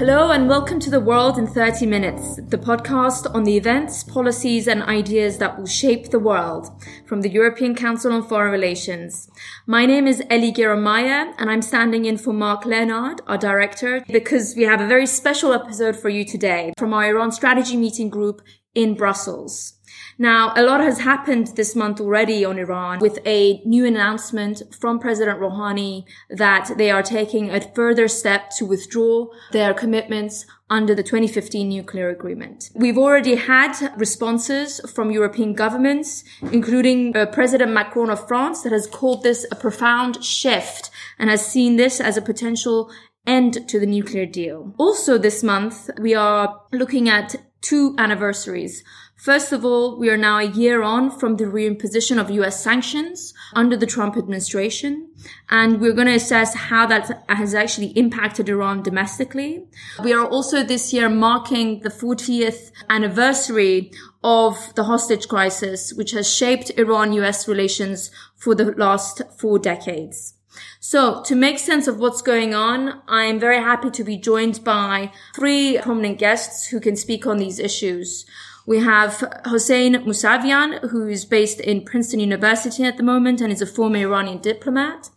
Hello and welcome to The World in 30 Minutes, the podcast on the events, policies, and ideas that will shape the world from the European Council on Foreign Relations. My name is Ellie Geranmayeh and I'm standing in for Mark Leonard, our director, because we have a very special episode for you today from our Iran strategy meeting group in Brussels. Now, a lot has happened this month already on Iran with a new announcement from President Rouhani that they are taking a further step to withdraw their commitments under the 2015 nuclear agreement. We've already had responses from European governments, including uh, President Macron of France that has called this a profound shift and has seen this as a potential end to the nuclear deal. Also this month, we are looking at two anniversaries. First of all, we are now a year on from the reimposition of US sanctions under the Trump administration. And we're going to assess how that has actually impacted Iran domestically. We are also this year marking the 40th anniversary of the hostage crisis, which has shaped Iran-US relations for the last four decades. So to make sense of what's going on, I'm very happy to be joined by three prominent guests who can speak on these issues. We have Hossein Mousavian, who is based in Princeton University at the moment and is a former Iranian diplomat.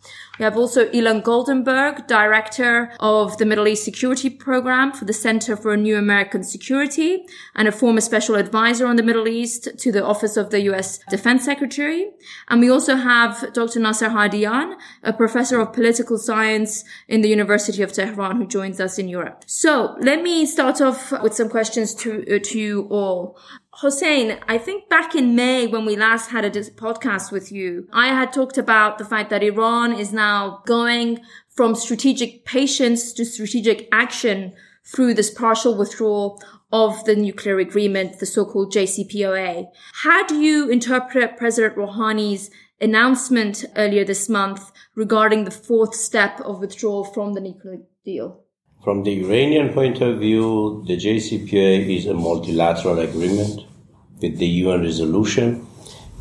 We have also Ilan Goldenberg, director of the Middle East Security Program for the Center for New American Security and a former special advisor on the Middle East to the Office of the U.S. Defense Secretary. And we also have Dr. Nasser Hadian, a professor of political science in the University of Tehran who joins us in Europe. So let me start off with some questions to, uh, to you all. Hossein, I think back in May when we last had a podcast with you, I had talked about the fact that Iran is now going from strategic patience to strategic action through this partial withdrawal of the nuclear agreement, the so-called JCPOA. How do you interpret President Rouhani's announcement earlier this month regarding the fourth step of withdrawal from the nuclear deal? From the Iranian point of view, the JCPOA is a multilateral agreement with the UN resolution.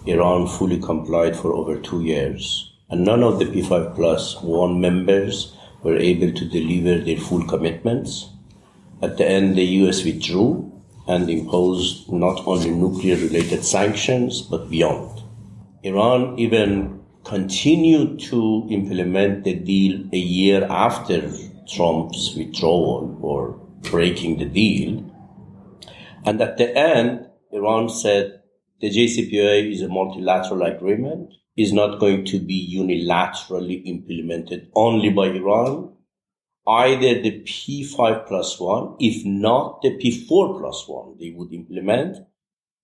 Iran fully complied for over two years, and none of the P5 plus one members were able to deliver their full commitments. At the end, the US withdrew and imposed not only nuclear related sanctions, but beyond. Iran even continued to implement the deal a year after Trump's withdrawal or breaking the deal. And at the end, Iran said the JCPOA is a multilateral agreement, is not going to be unilaterally implemented only by Iran. Either the P5 plus one, if not the P4 plus one, they would implement.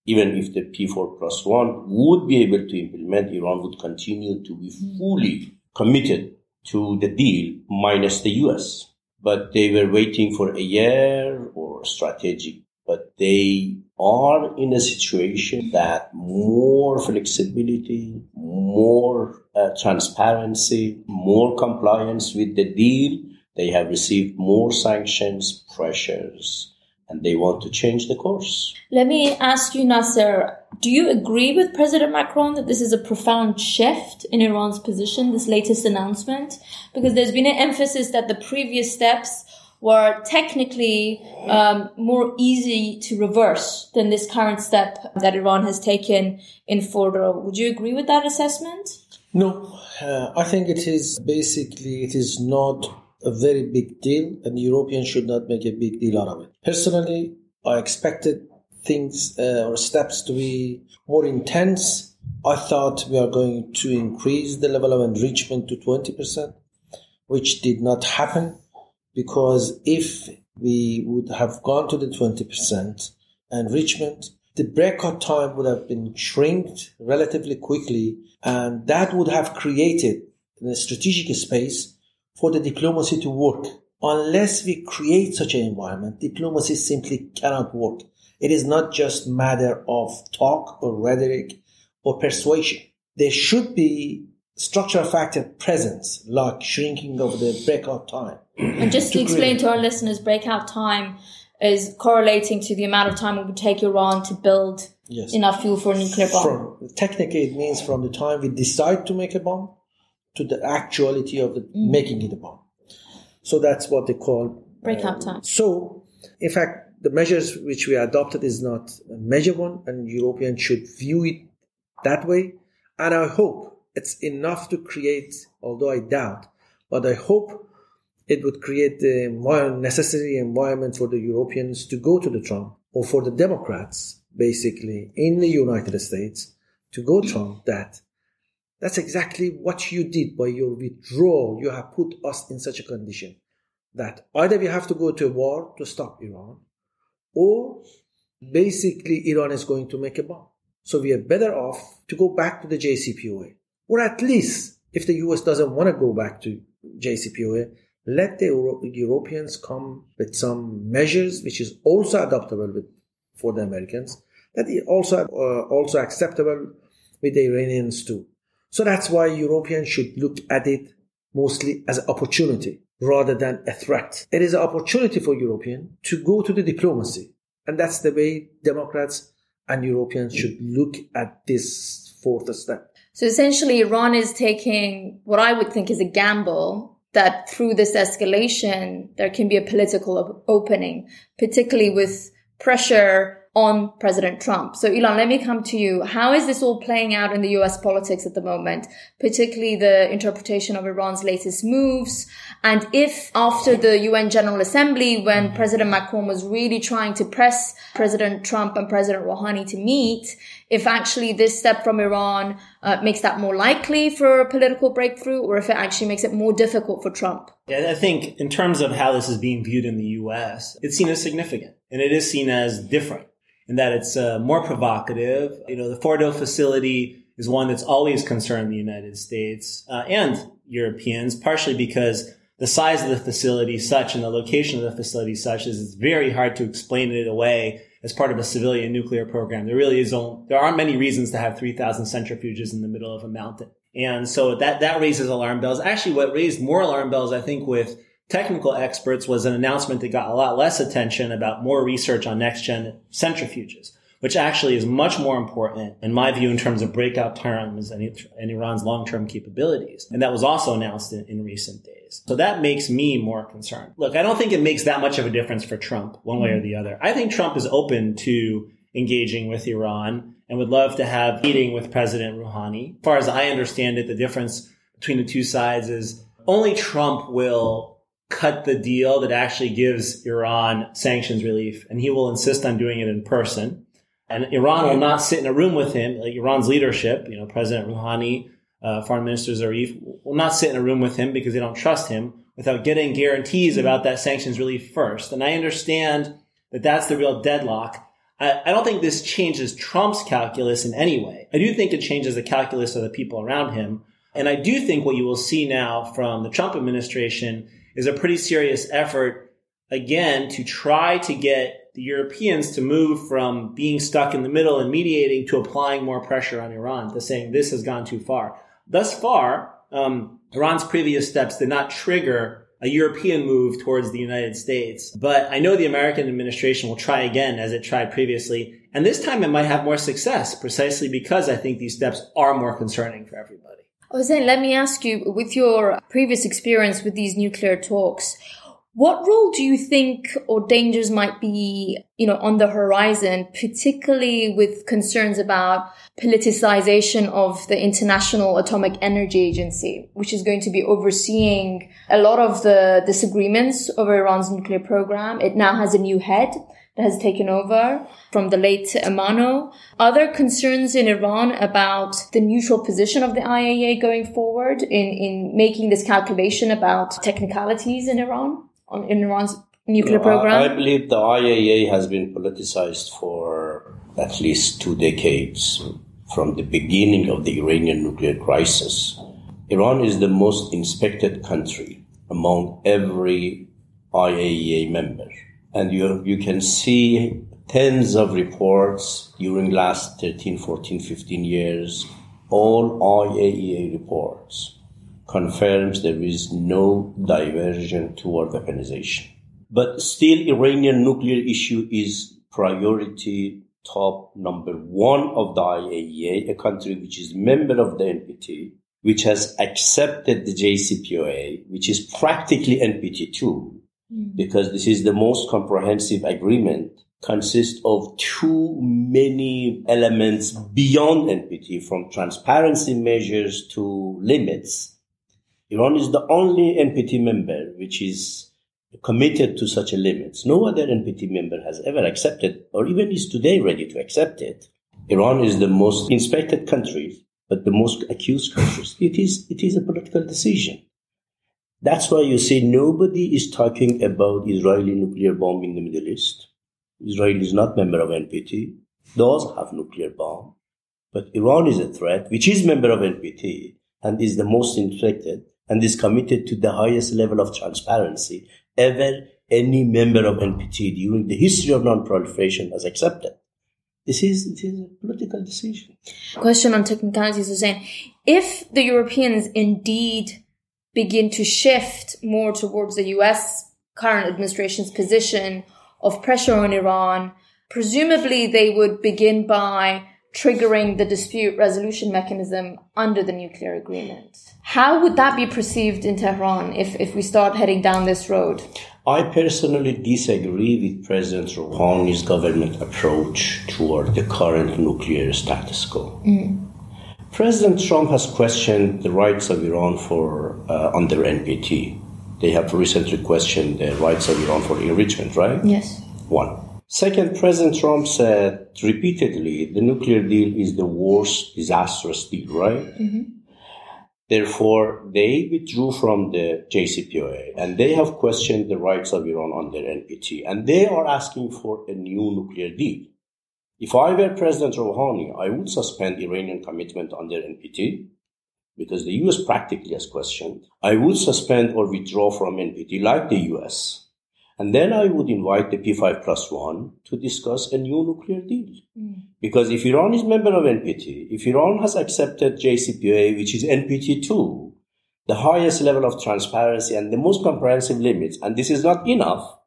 Even if the P4 plus one would be able to implement, Iran would continue to be hmm. fully committed to the deal minus the US. But they were waiting for a year or strategic, but they are in a situation that more flexibility, more uh, transparency, more compliance with the deal, they have received more sanctions, pressures, and they want to change the course. Let me ask you, Nasser, do you agree with President Macron that this is a profound shift in Iran's position, this latest announcement? Because there's been an emphasis that the previous steps were technically um, more easy to reverse than this current step that Iran has taken in Fordo. Would you agree with that assessment? No, uh, I think it is basically it is not a very big deal, and Europeans should not make a big deal out of it. Personally, I expected things uh, or steps to be more intense. I thought we are going to increase the level of enrichment to 20%, which did not happen because if we would have gone to the 20% enrichment, the breakout time would have been shrinked relatively quickly, and that would have created a strategic space for the diplomacy to work. Unless we create such an environment, diplomacy simply cannot work. It is not just matter of talk or rhetoric or persuasion. There should be structural factor presence, like shrinking of the breakout time. And just to, to explain to our listeners, breakout time is correlating to the amount of time it would take Iran to build yes. enough fuel for a nuclear bomb. From, technically, it means from the time we decide to make a bomb to the actuality of the, mm. making it a bomb. So that's what they call breakout um, time. So, in fact, the measures which we adopted is not a major one, and Europeans should view it that way. And I hope it's enough to create, although I doubt, but I hope it would create the more necessary environment for the Europeans to go to the Trump or for the Democrats, basically, in the United States to go Trump that that's exactly what you did by your withdrawal. You have put us in such a condition that either we have to go to a war to stop Iran or basically Iran is going to make a bomb. So we are better off to go back to the JCPOA. Or at least, if the US doesn't want to go back to JCPOA, let the Euro- Europeans come with some measures which is also adoptable with, for the Americans, that is also, uh, also acceptable with the Iranians too. So that's why Europeans should look at it mostly as an opportunity rather than a threat. It is an opportunity for Europeans to go to the diplomacy. And that's the way Democrats and Europeans should look at this fourth step. So essentially, Iran is taking what I would think is a gamble that through this escalation, there can be a political opening, particularly with pressure on President Trump. So Ilan, let me come to you. How is this all playing out in the US politics at the moment, particularly the interpretation of Iran's latest moves? And if after the UN General Assembly, when President Macron was really trying to press President Trump and President Rouhani to meet, if actually this step from Iran uh, makes that more likely for a political breakthrough, or if it actually makes it more difficult for Trump? Yeah, I think in terms of how this is being viewed in the U.S., it's seen as significant and it is seen as different in that it's uh, more provocative. You know, the Fordo facility is one that's always concerned the United States uh, and Europeans, partially because the size of the facility such and the location of the facility such is it's very hard to explain it away as part of a civilian nuclear program. There really is only, there aren't many reasons to have 3,000 centrifuges in the middle of a mountain. And so that, that raises alarm bells. Actually, what raised more alarm bells, I think, with technical experts was an announcement that got a lot less attention about more research on next gen centrifuges, which actually is much more important, in my view, in terms of breakout terms and, and Iran's long term capabilities. And that was also announced in, in, recent days. So that makes me more concerned. Look, I don't think it makes that much of a difference for Trump, one way or the other. I think Trump is open to engaging with Iran and would love to have meeting with President Rouhani. As far as I understand it, the difference between the two sides is only Trump will cut the deal that actually gives Iran sanctions relief, and he will insist on doing it in person. And Iran will not sit in a room with him. Like Iran's leadership, you know, President Rouhani, uh, Foreign Minister Zarif, will not sit in a room with him because they don't trust him without getting guarantees about that sanctions relief first. And I understand that that's the real deadlock. I, I don't think this changes Trump's calculus in any way. I do think it changes the calculus of the people around him. And I do think what you will see now from the Trump administration is a pretty serious effort, again, to try to get the Europeans to move from being stuck in the middle and mediating to applying more pressure on Iran, to saying this has gone too far. Thus far, um, Iran's previous steps did not trigger a European move towards the United States. But I know the American administration will try again as it tried previously. And this time it might have more success precisely because I think these steps are more concerning for everybody. Oh, Hossein, let me ask you, with your previous experience with these nuclear talks, what role do you think or dangers might be, you know, on the horizon, particularly with concerns about politicization of the International Atomic Energy Agency, which is going to be overseeing a lot of the disagreements over Iran's nuclear program? It now has a new head that has taken over from the late Amano. Other concerns in Iran about the neutral position of the IAEA going forward in, in making this calculation about technicalities in Iran, on, in Iran's nuclear no, program? I, I believe the IAEA has been politicized for at least two decades from the beginning of the Iranian nuclear crisis. Iran is the most inspected country among every IAEA member and you, you can see tens of reports during last 13, 14, 15 years, all IAEA reports confirms there is no diversion toward weaponization. But still, Iranian nuclear issue is priority top number one of the IAEA, a country which is member of the NPT, which has accepted the JCPOA, which is practically NPT2, Hmm. because this is the most comprehensive agreement consists of too many elements beyond NPT, from transparency measures to limits. Iran is the only NPT member which is committed to such a limits. No other NPT member has ever accepted or even is today ready to accept it. Iran is the most inspected country, but the most accused countries. It is, it is a political decision. That's why you see nobody is talking about Israeli nuclear bomb in the Middle East. Israel is not member of NPT, does have nuclear bomb, but Iran is a threat, which is member of NPT and is the most infected and is committed to the highest level of transparency ever any member of NPT during the history of non-proliferation has accepted. This is, it is a political decision. Question on technicalities saying, if the Europeans indeed begin to shift more towards the US current administration's position of pressure on Iran, presumably they would begin by triggering the dispute resolution mechanism under the nuclear agreement. How would that be perceived in Tehran if, if we start heading down this road? I personally disagree with President Rouhani's government approach toward the current nuclear status quo. Mm. President Trump has questioned the rights of Iran for uh, under NPT. They have recently questioned the rights of Iran for enrichment, right? Yes. One. Second, President Trump said repeatedly the nuclear deal is the worst disastrous deal, right? Mm-hmm. Therefore, they withdrew from the JCPOA and they have questioned the rights of Iran under NPT and they are asking for a new nuclear deal. If I were President Rouhani, I would suspend Iranian commitment under NPT because the US practically has questioned. I would suspend or withdraw from NPT like the US. And then I would invite the P5 plus one to discuss a new nuclear deal. Mm. Because if Iran is member of NPT, if Iran has accepted JCPOA, which is NPT 2, the highest level of transparency and the most comprehensive limits, and this is not enough,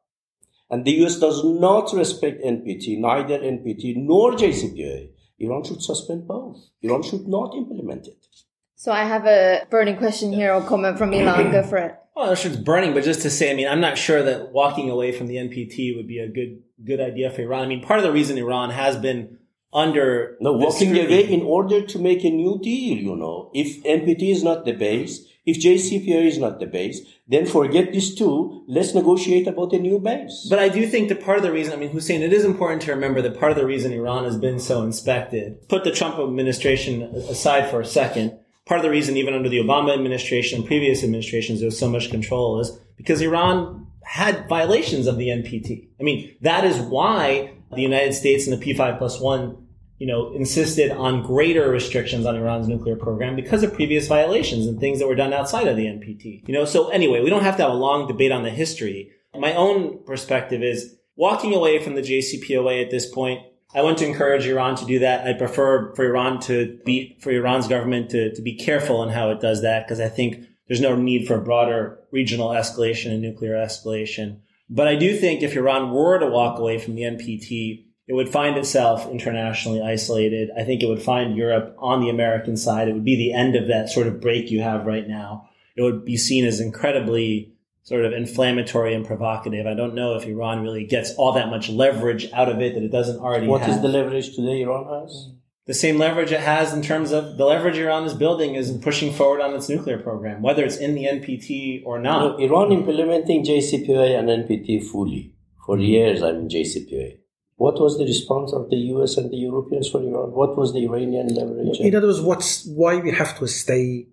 and the US does not respect NPT, neither NPT nor JCPOA, Iran should suspend both. Iran should not implement it. So I have a burning question here or comment from Ilan. Go for it. Well, I'm sure it's burning, but just to say, I mean, I'm not sure that walking away from the NPT would be a good good idea for Iran. I mean, part of the reason Iran has been under no walking away in order to make a new deal. You know, if NPT is not the base, if JCPOA is not the base, then forget this too. Let's negotiate about a new base. But I do think that part of the reason, I mean, Hussein, it is important to remember that part of the reason Iran has been so inspected, put the Trump administration aside for a second, part of the reason, even under the Obama administration and previous administrations, there was so much control is because Iran had violations of the NPT. I mean, that is why the United States and the P5 plus one, you know, insisted on greater restrictions on Iran's nuclear program because of previous violations and things that were done outside of the NPT. You know, so anyway, we don't have to have a long debate on the history. My own perspective is walking away from the JCPOA at this point I want to encourage Iran to do that. I prefer for Iran to be, for Iran's government to, to be careful in how it does that because I think there's no need for broader regional escalation and nuclear escalation. But I do think if Iran were to walk away from the NPT, it would find itself internationally isolated. I think it would find Europe on the American side. It would be the end of that sort of break you have right now. It would be seen as incredibly sort of inflammatory and provocative. I don't know if Iran really gets all that much leverage out of it that it doesn't already What have. is the leverage today Iran has? The same leverage it has in terms of the leverage Iran is building is in pushing forward on its nuclear program, whether it's in the NPT or not. Iran implementing JCPOA and NPT fully for years. I'm in JCPOA. What was the response of the US and the Europeans for Iran? What was the Iranian leverage? In other words, what's why we have to stay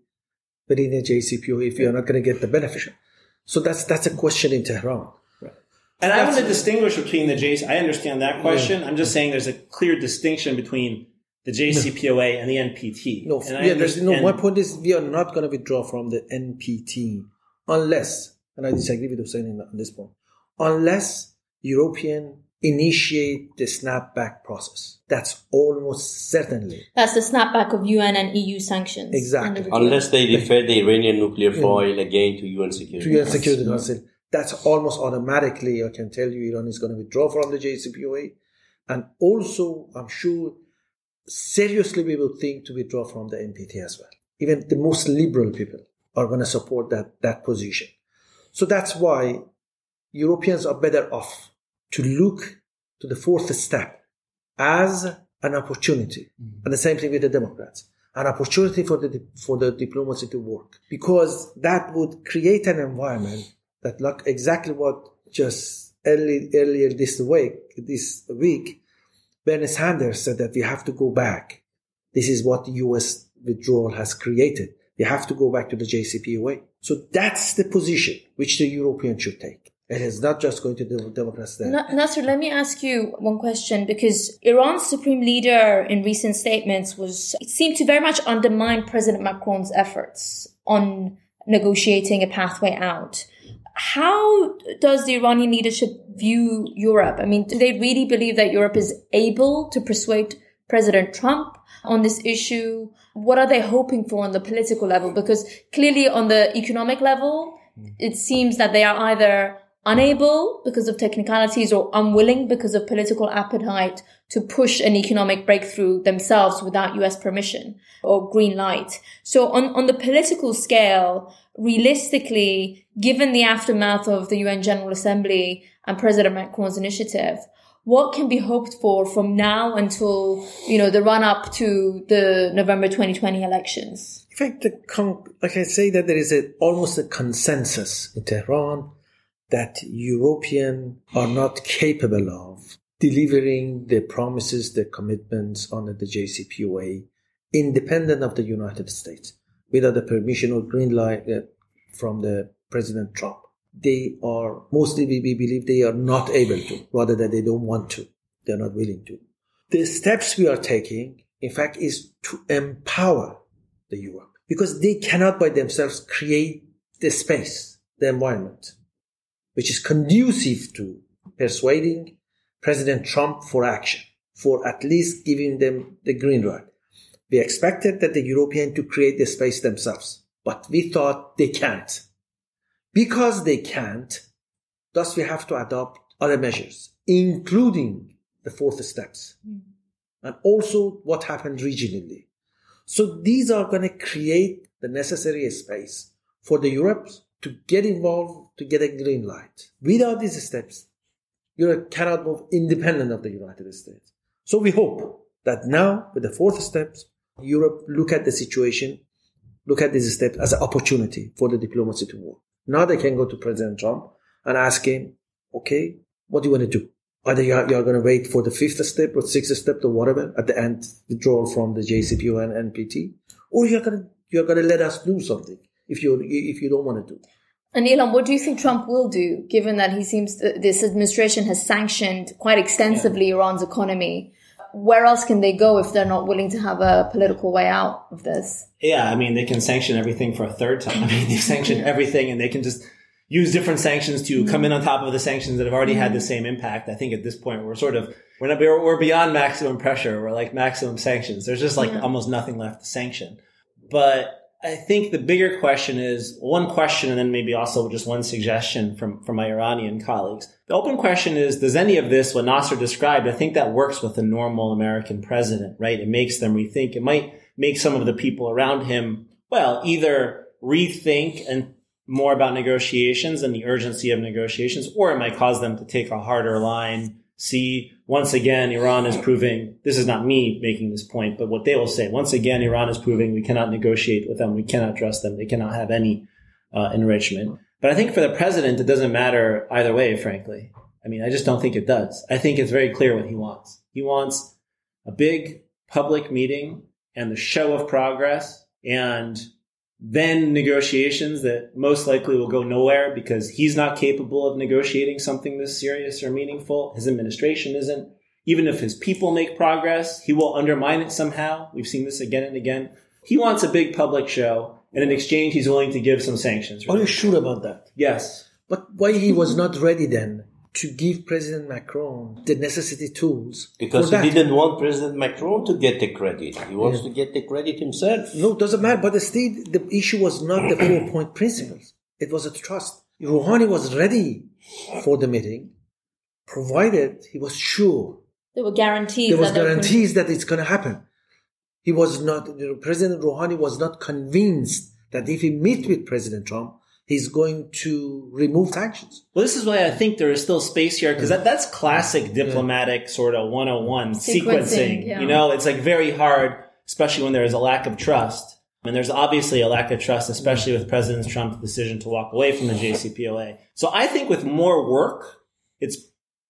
within the JCPOA if you're not going to get the benefit? So that's that's a question in Tehran. Right. And I want to distinguish between the JC. I understand that question. Yeah. I'm just saying there's a clear distinction between the JCPOA no. and the NPT. No, and yeah, there's, no. my point is we are not going to withdraw from the NPT unless, and I disagree with Hussein on this point, unless European initiate the snapback process. That's almost certainly. That's the snapback of UN and EU sanctions. Exactly. Unless they refer the Iranian nuclear file yeah. again to UN Security To UN Security Council. That's almost automatically, I can tell you, Iran is going to withdraw from the JCPOA. And also, I'm sure, seriously, we will think to withdraw from the NPT as well. Even the most liberal people are going to support that, that position. So that's why Europeans are better off to look to the fourth step as an opportunity. Mm-hmm. And the same thing with the Democrats. An opportunity for the, for the diplomacy to work because that would create an environment that like exactly what just early, earlier this week, this week, Bernie Sanders said that we have to go back. This is what the US withdrawal has created. We have to go back to the JCPOA. So that's the position which the Europeans should take. It is not just going to the Democrats there. Nasser, let me ask you one question because Iran's supreme leader in recent statements was, it seemed to very much undermine President Macron's efforts on negotiating a pathway out. How does the Iranian leadership view Europe? I mean, do they really believe that Europe is able to persuade President Trump on this issue? What are they hoping for on the political level? Because clearly on the economic level, hmm. it seems that they are either unable because of technicalities or unwilling because of political appetite to push an economic breakthrough themselves without US permission or green light. So on, on the political scale, realistically, given the aftermath of the UN General Assembly and President Macron's initiative, what can be hoped for from now until, you know, the run up to the November 2020 elections? In fact, the con- like I say that there is a, almost a consensus in Tehran that European are not capable of delivering the promises, the commitments under the JCPOA, independent of the United States, without the permission or green light uh, from the President Trump. They are mostly we believe they are not able to, rather than they don't want to. They're not willing to. The steps we are taking, in fact, is to empower the Europe because they cannot by themselves create the space, the environment which is conducive to persuading President Trump for action, for at least giving them the green light. We expected that the Europeans to create the space themselves, but we thought they can't. Because they can't, thus we have to adopt other measures, including the fourth steps, mm. and also what happened regionally. So these are going to create the necessary space for the Europe to get involved to get a green light. Without these steps, Europe cannot move independent of the United States. So we hope that now, with the fourth steps, Europe look at the situation, look at these steps as an opportunity for the diplomacy to work. Now they can go to President Trump and ask him, okay, what do you want to do? Either you're, you're going to wait for the fifth step or sixth step or whatever at the end, withdrawal from the JCPOA and NPT, or you're going to, you're going to let us do something if you, if you don't want to do. And Ilan, what do you think Trump will do, given that he seems to, this administration has sanctioned quite extensively yeah. Iran's economy? Where else can they go if they're not willing to have a political way out of this? Yeah, I mean, they can sanction everything for a third time. I mean, they've sanctioned everything and they can just use different sanctions to come in on top of the sanctions that have already had the mm-hmm. same impact. I think at this point we're sort of we're not we're beyond maximum pressure. We're like maximum sanctions. There's just like yeah. almost nothing left to sanction. But I think the bigger question is one question and then maybe also just one suggestion from, from my Iranian colleagues. The open question is, does any of this, what Nasser described, I think that works with a normal American president, right? It makes them rethink. It might make some of the people around him, well, either rethink and more about negotiations and the urgency of negotiations, or it might cause them to take a harder line see once again Iran is proving this is not me making this point, but what they will say once again Iran is proving we cannot negotiate with them, we cannot trust them, they cannot have any uh, enrichment. But I think for the president, it doesn't matter either way. Frankly, I mean, I just don't think it does. I think it's very clear what he wants. He wants a big public meeting and the show of progress and then negotiations that most likely will go nowhere because he's not capable of negotiating something this serious or meaningful. His administration isn't. Even if his people make progress, he will undermine it somehow. We've seen this again and again. He wants a big public show, and in exchange, he's willing to give some sanctions. Right? Are you sure about that? Yes. But why he was not ready then? To give President Macron the necessary tools. Because he didn't want President Macron to get the credit. He wants yeah. to get the credit himself. No, it doesn't matter. But still, the issue was not the four point principles. It was a trust. Rouhani was ready for the meeting, provided he was sure. There were guarantees. There was that guarantees that it's going to happen. He was not, President Rouhani was not convinced that if he meet with President Trump, he's going to remove sanctions. Well, this is why I think there is still space here because that, that's classic diplomatic yeah. sort of 101 sequencing. sequencing yeah. You know, it's like very hard, especially when there is a lack of trust. And there's obviously a lack of trust, especially with President Trump's decision to walk away from the JCPOA. So I think with more work, it's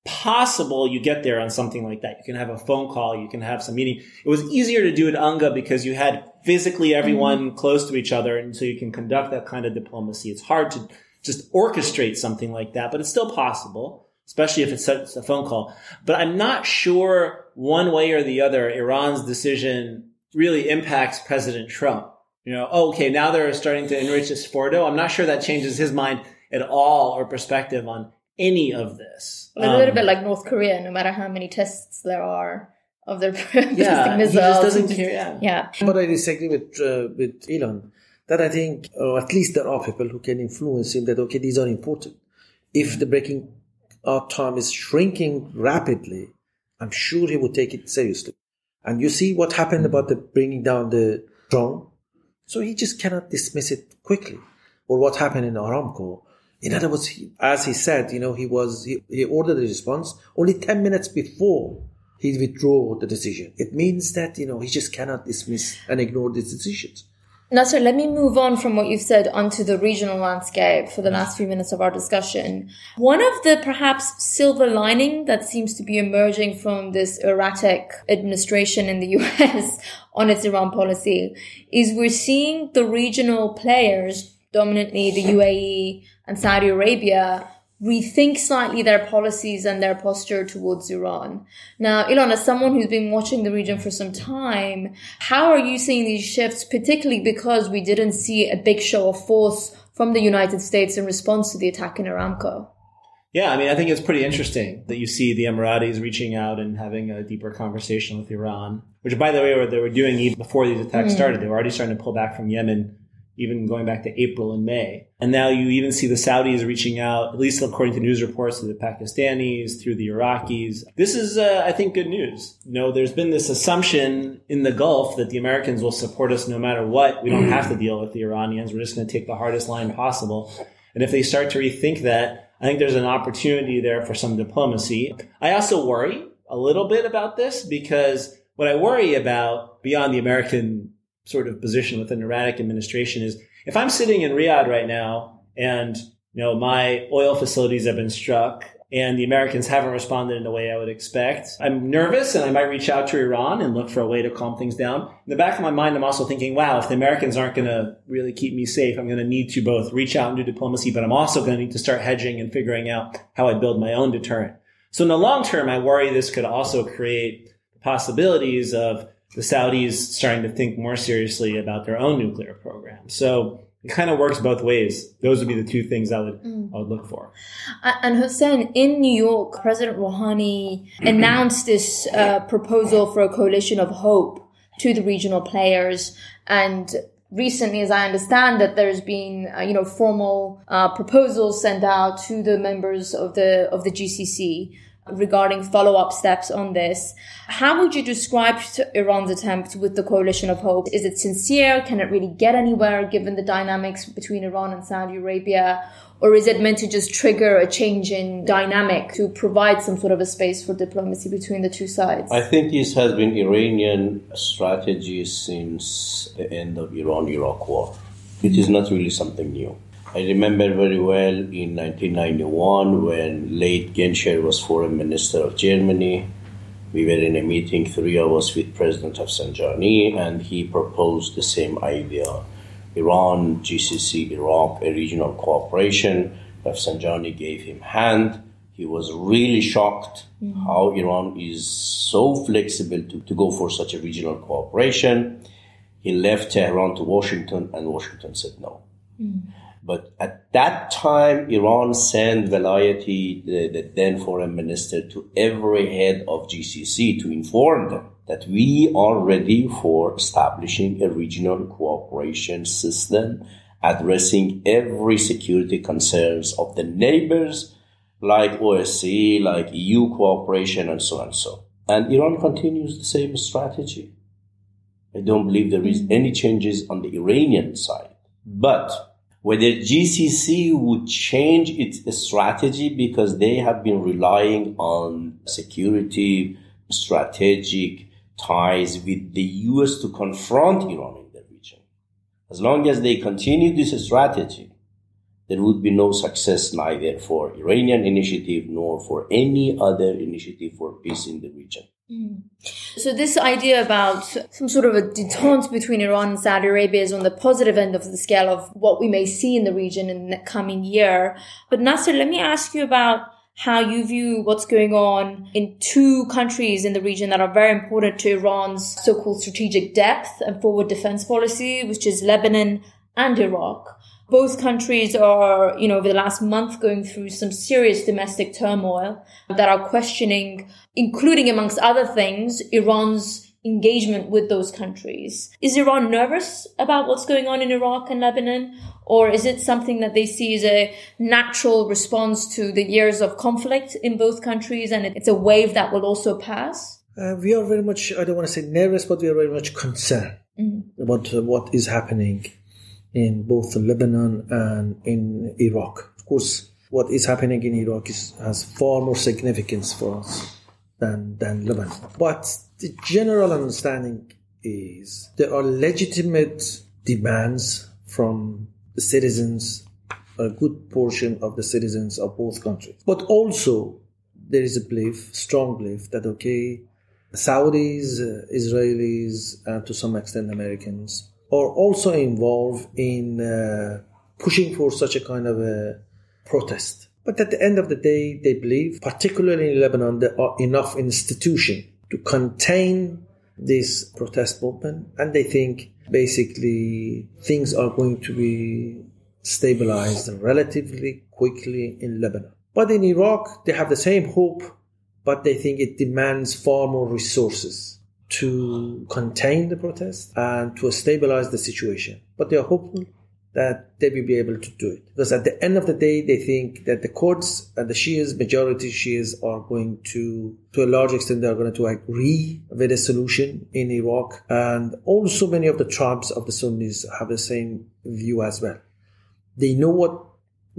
possible you get there on something like that. You can have a phone call, you can have some meeting. It was easier to do at UNGA because you had physically everyone mm-hmm. close to each other, and so you can conduct that kind of diplomacy. It's hard to just orchestrate something like that, but it's still possible, especially if it's a phone call. But I'm not sure one way or the other Iran's decision really impacts President Trump. You know, oh, okay, now they're starting to enrich this Fordo. I'm not sure that changes his mind at all or perspective on any of this. A little um, bit like North Korea, no matter how many tests there are of their yeah, missiles. He just doesn't care. Yeah. yeah. But I disagree with uh, with Ilan that I think, or at least there are people who can influence him that okay, these are important. If the breaking out time is shrinking rapidly, I'm sure he would take it seriously. And you see what happened about the bringing down the drone. So he just cannot dismiss it quickly. Or what happened in Aramco in other words, he, as he said, you know, he was he, he ordered the response only ten minutes before he withdrew the decision. It means that you know he just cannot dismiss and ignore these decisions. So let me move on from what you've said onto the regional landscape for the last few minutes of our discussion. One of the perhaps silver lining that seems to be emerging from this erratic administration in the US on its Iran policy is we're seeing the regional players, dominantly the UAE, and Saudi Arabia rethink slightly their policies and their posture towards Iran. Now, Ilan, as someone who's been watching the region for some time, how are you seeing these shifts, particularly because we didn't see a big show of force from the United States in response to the attack in Aramco? Yeah, I mean, I think it's pretty interesting that you see the Emiratis reaching out and having a deeper conversation with Iran, which, by the way, they were doing even before these attacks mm. started. They were already starting to pull back from Yemen even going back to April and May. And now you even see the Saudis reaching out, at least according to news reports, to the Pakistanis, through the Iraqis. This is, uh, I think, good news. You know, there's been this assumption in the Gulf that the Americans will support us no matter what. We don't have to deal with the Iranians. We're just going to take the hardest line possible. And if they start to rethink that, I think there's an opportunity there for some diplomacy. I also worry a little bit about this because what I worry about beyond the American sort of position within the erratic administration is if I'm sitting in Riyadh right now and you know my oil facilities have been struck and the Americans haven't responded in the way I would expect. I'm nervous and I might reach out to Iran and look for a way to calm things down. In the back of my mind, I'm also thinking, wow, if the Americans aren't going to really keep me safe, I'm going to need to both reach out and do diplomacy, but I'm also going to need to start hedging and figuring out how I build my own deterrent. So in the long term, I worry this could also create possibilities of the Saudis starting to think more seriously about their own nuclear program. So it kind of works both ways. Those would be the two things I would mm. I would look for. And Hussein, in New York, President Rouhani announced this uh, proposal for a coalition of hope to the regional players, and recently, as I understand, that there's been uh, you know formal uh, proposals sent out to the members of the of the GCC regarding follow-up steps on this. How would you describe Iran's attempt with the coalition of hope? Is it sincere? Can it really get anywhere given the dynamics between Iran and Saudi Arabia? Or is it meant to just trigger a change in dynamic to provide some sort of a space for diplomacy between the two sides? I think this has been Iranian strategy since the end of Iran-Iraq war. It is not really something new. I remember very well in 1991 when late Genscher was foreign minister of Germany. We were in a meeting, three of us, with President Rafsanjani, and he proposed the same idea Iran, GCC, Iraq, a regional cooperation. Rafsanjani gave him hand. He was really shocked mm-hmm. how Iran is so flexible to, to go for such a regional cooperation. He left Tehran to Washington, and Washington said no. Mm-hmm. But at that time, Iran sent Velayati, the, uh, the then foreign minister, to every head of GCC to inform them that we are ready for establishing a regional cooperation system addressing every security concerns of the neighbors like OSCE, like EU cooperation, and so on and so. And Iran continues the same strategy. I don't believe there is any changes on the Iranian side. But whether GCC would change its strategy because they have been relying on security, strategic ties with the US to confront Iran in the region. As long as they continue this strategy, there would be no success neither for Iranian initiative nor for any other initiative for peace in the region. Mm. So this idea about some sort of a detente between Iran and Saudi Arabia is on the positive end of the scale of what we may see in the region in the coming year. But Nasser, let me ask you about how you view what's going on in two countries in the region that are very important to Iran's so-called strategic depth and forward defense policy, which is Lebanon and Iraq. Both countries are, you know, over the last month going through some serious domestic turmoil that are questioning, including amongst other things, Iran's engagement with those countries. Is Iran nervous about what's going on in Iraq and Lebanon? Or is it something that they see as a natural response to the years of conflict in both countries and it's a wave that will also pass? Uh, we are very much, I don't want to say nervous, but we are very much concerned mm-hmm. about uh, what is happening in both Lebanon and in Iraq. Of course, what is happening in Iraq is, has far more significance for us than, than Lebanon. But the general understanding is there are legitimate demands from the citizens, a good portion of the citizens of both countries. But also, there is a belief, strong belief, that okay, Saudis, uh, Israelis, and to some extent Americans are also involved in uh, pushing for such a kind of a protest. But at the end of the day, they believe, particularly in Lebanon, there are enough institutions to contain this protest movement, and they think basically things are going to be stabilized relatively quickly in Lebanon. But in Iraq, they have the same hope, but they think it demands far more resources to contain the protest and to stabilize the situation. But they are hopeful that they will be able to do it. Because at the end of the day, they think that the Kurds and the Shias, majority Shias, are going to, to a large extent, they are going to agree with a solution in Iraq. And also many of the tribes of the Sunnis have the same view as well. They know what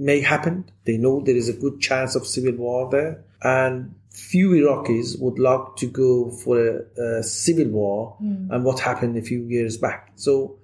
may happen. They know there is a good chance of civil war there. And few Iraqis would like to go for a, a civil war mm. and what happened a few years back. So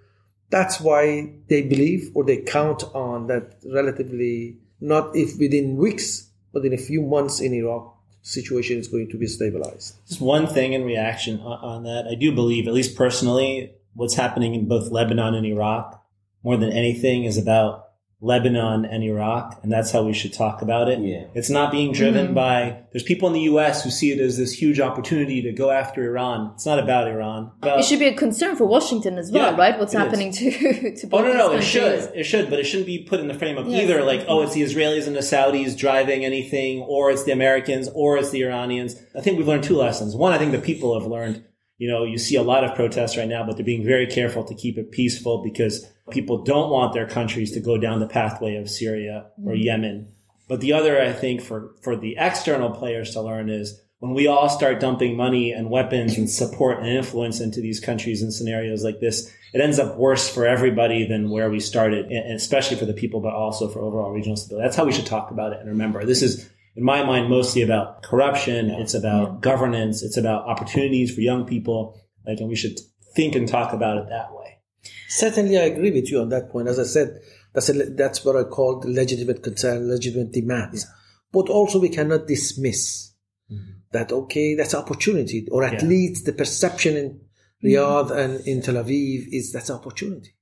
that's why they believe or they count on that relatively not if within weeks, but in a few months in Iraq, situation is going to be stabilized. Just one thing in reaction on that. I do believe, at least personally, what's happening in both Lebanon and Iraq more than anything is about Lebanon and Iraq, and that's how we should talk about it. Yeah. It's not being driven mm-hmm. by, there's people in the U.S. who see it as this huge opportunity to go after Iran. It's not about Iran. About, it should be a concern for Washington as well, yeah, right? What's happening is. to, to both Oh, no, no, it should. It should, but it shouldn't be put in the frame of yes. either like, oh, it's the Israelis and the Saudis driving anything, or it's the Americans, or it's the Iranians. I think we've learned two lessons. One, I think the people have learned, you know, you see a lot of protests right now, but they're being very careful to keep it peaceful because people don't want their countries to go down the pathway of Syria or mm-hmm. Yemen. But the other, I think, for, for the external players to learn is when we all start dumping money and weapons and support and influence into these countries in scenarios like this, it ends up worse for everybody than where we started, and especially for the people, but also for overall regional stability. That's how we should talk about it. And remember, this is, in my mind, mostly about corruption. It's about yeah. governance. It's about opportunities for young people. Like, and we should think and talk about it that way. Certainly, I agree with you on that point. As I said, that's, a, that's what I call legitimate concern, legitimate demands. Yeah. But also, we cannot dismiss mm-hmm. that, okay, that's an opportunity, or at yeah. least the perception in Riyadh mm-hmm. and in Tel Aviv is that's an opportunity.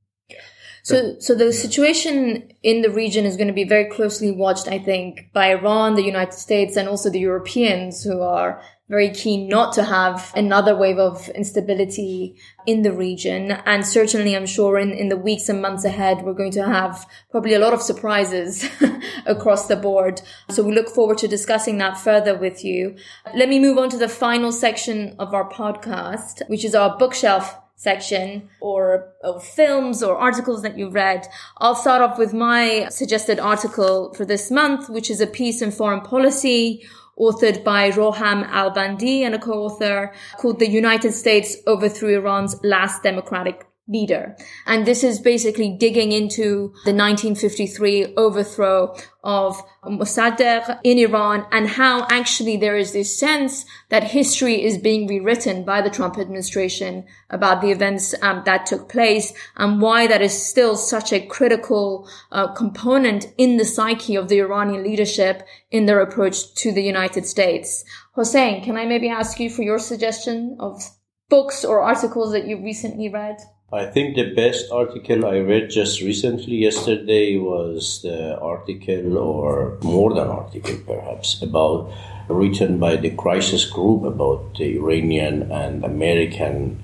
So, so the situation in the region is going to be very closely watched, I think, by Iran, the United States, and also the Europeans who are very keen not to have another wave of instability in the region. And certainly, I'm sure in, in the weeks and months ahead, we're going to have probably a lot of surprises across the board. So we look forward to discussing that further with you. Let me move on to the final section of our podcast, which is our bookshelf section or, or, films or articles that you've read. I'll start off with my suggested article for this month, which is a piece in foreign policy authored by Roham Alvandi and a co-author called The United States Overthrew Iran's Last Democratic leader. And this is basically digging into the 1953 overthrow of Mossadegh in Iran and how actually there is this sense that history is being rewritten by the Trump administration about the events um, that took place and why that is still such a critical uh, component in the psyche of the Iranian leadership in their approach to the United States. Hossein, can I maybe ask you for your suggestion of books or articles that you've recently read? I think the best article I read just recently, yesterday, was the article, or more than article perhaps, about written by the crisis group about the Iranian and American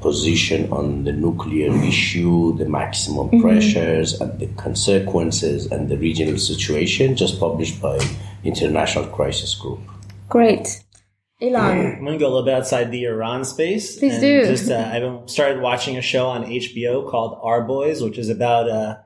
position on the nuclear issue, the maximum mm-hmm. pressures and the consequences and the regional situation, just published by International Crisis Group. Great. Ilan. I'm going to go a little bit outside the Iran space. Please do. Just, uh, I've started watching a show on HBO called Our Boys, which is about uh,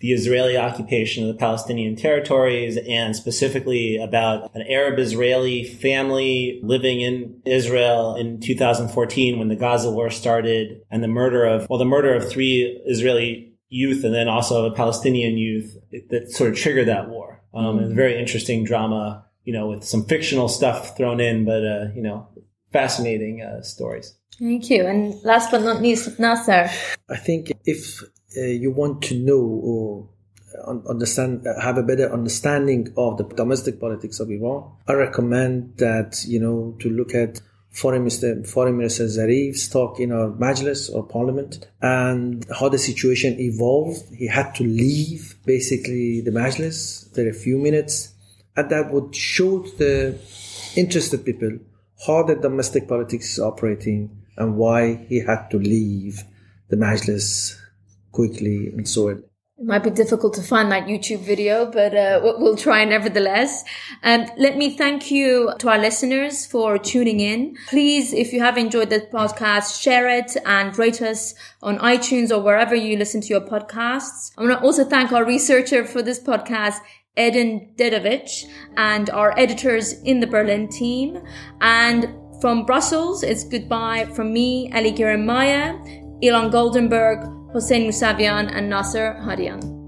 the Israeli occupation of the Palestinian territories and specifically about an Arab Israeli family living in Israel in 2014 when the Gaza war started and the murder of, well, the murder of three Israeli youth and then also a Palestinian youth that sort of triggered that war. Um, mm-hmm. very interesting drama you know, with some fictional stuff thrown in, but, uh, you know, fascinating uh, stories. Thank you. And last but not least, Nasser. I think if uh, you want to know or understand, have a better understanding of the domestic politics of Iran, I recommend that, you know, to look at Foreign Minister, Foreign Minister Zarif's talk in our Majlis or Parliament and how the situation evolved. He had to leave basically the Majlis. for a few minutes and that would show the interested people how the domestic politics is operating and why he had to leave the Majlis quickly and so on. It might be difficult to find that YouTube video, but uh, we'll try nevertheless. Um, let me thank you to our listeners for tuning in. Please, if you have enjoyed the podcast, share it and rate us on iTunes or wherever you listen to your podcasts. I want to also thank our researcher for this podcast, Eden Dedovich and our editors in the Berlin team. And from Brussels, it's goodbye from me, Ali Maya, Ilan Goldenberg, Hossein Mousavian, and Nasser Hadian.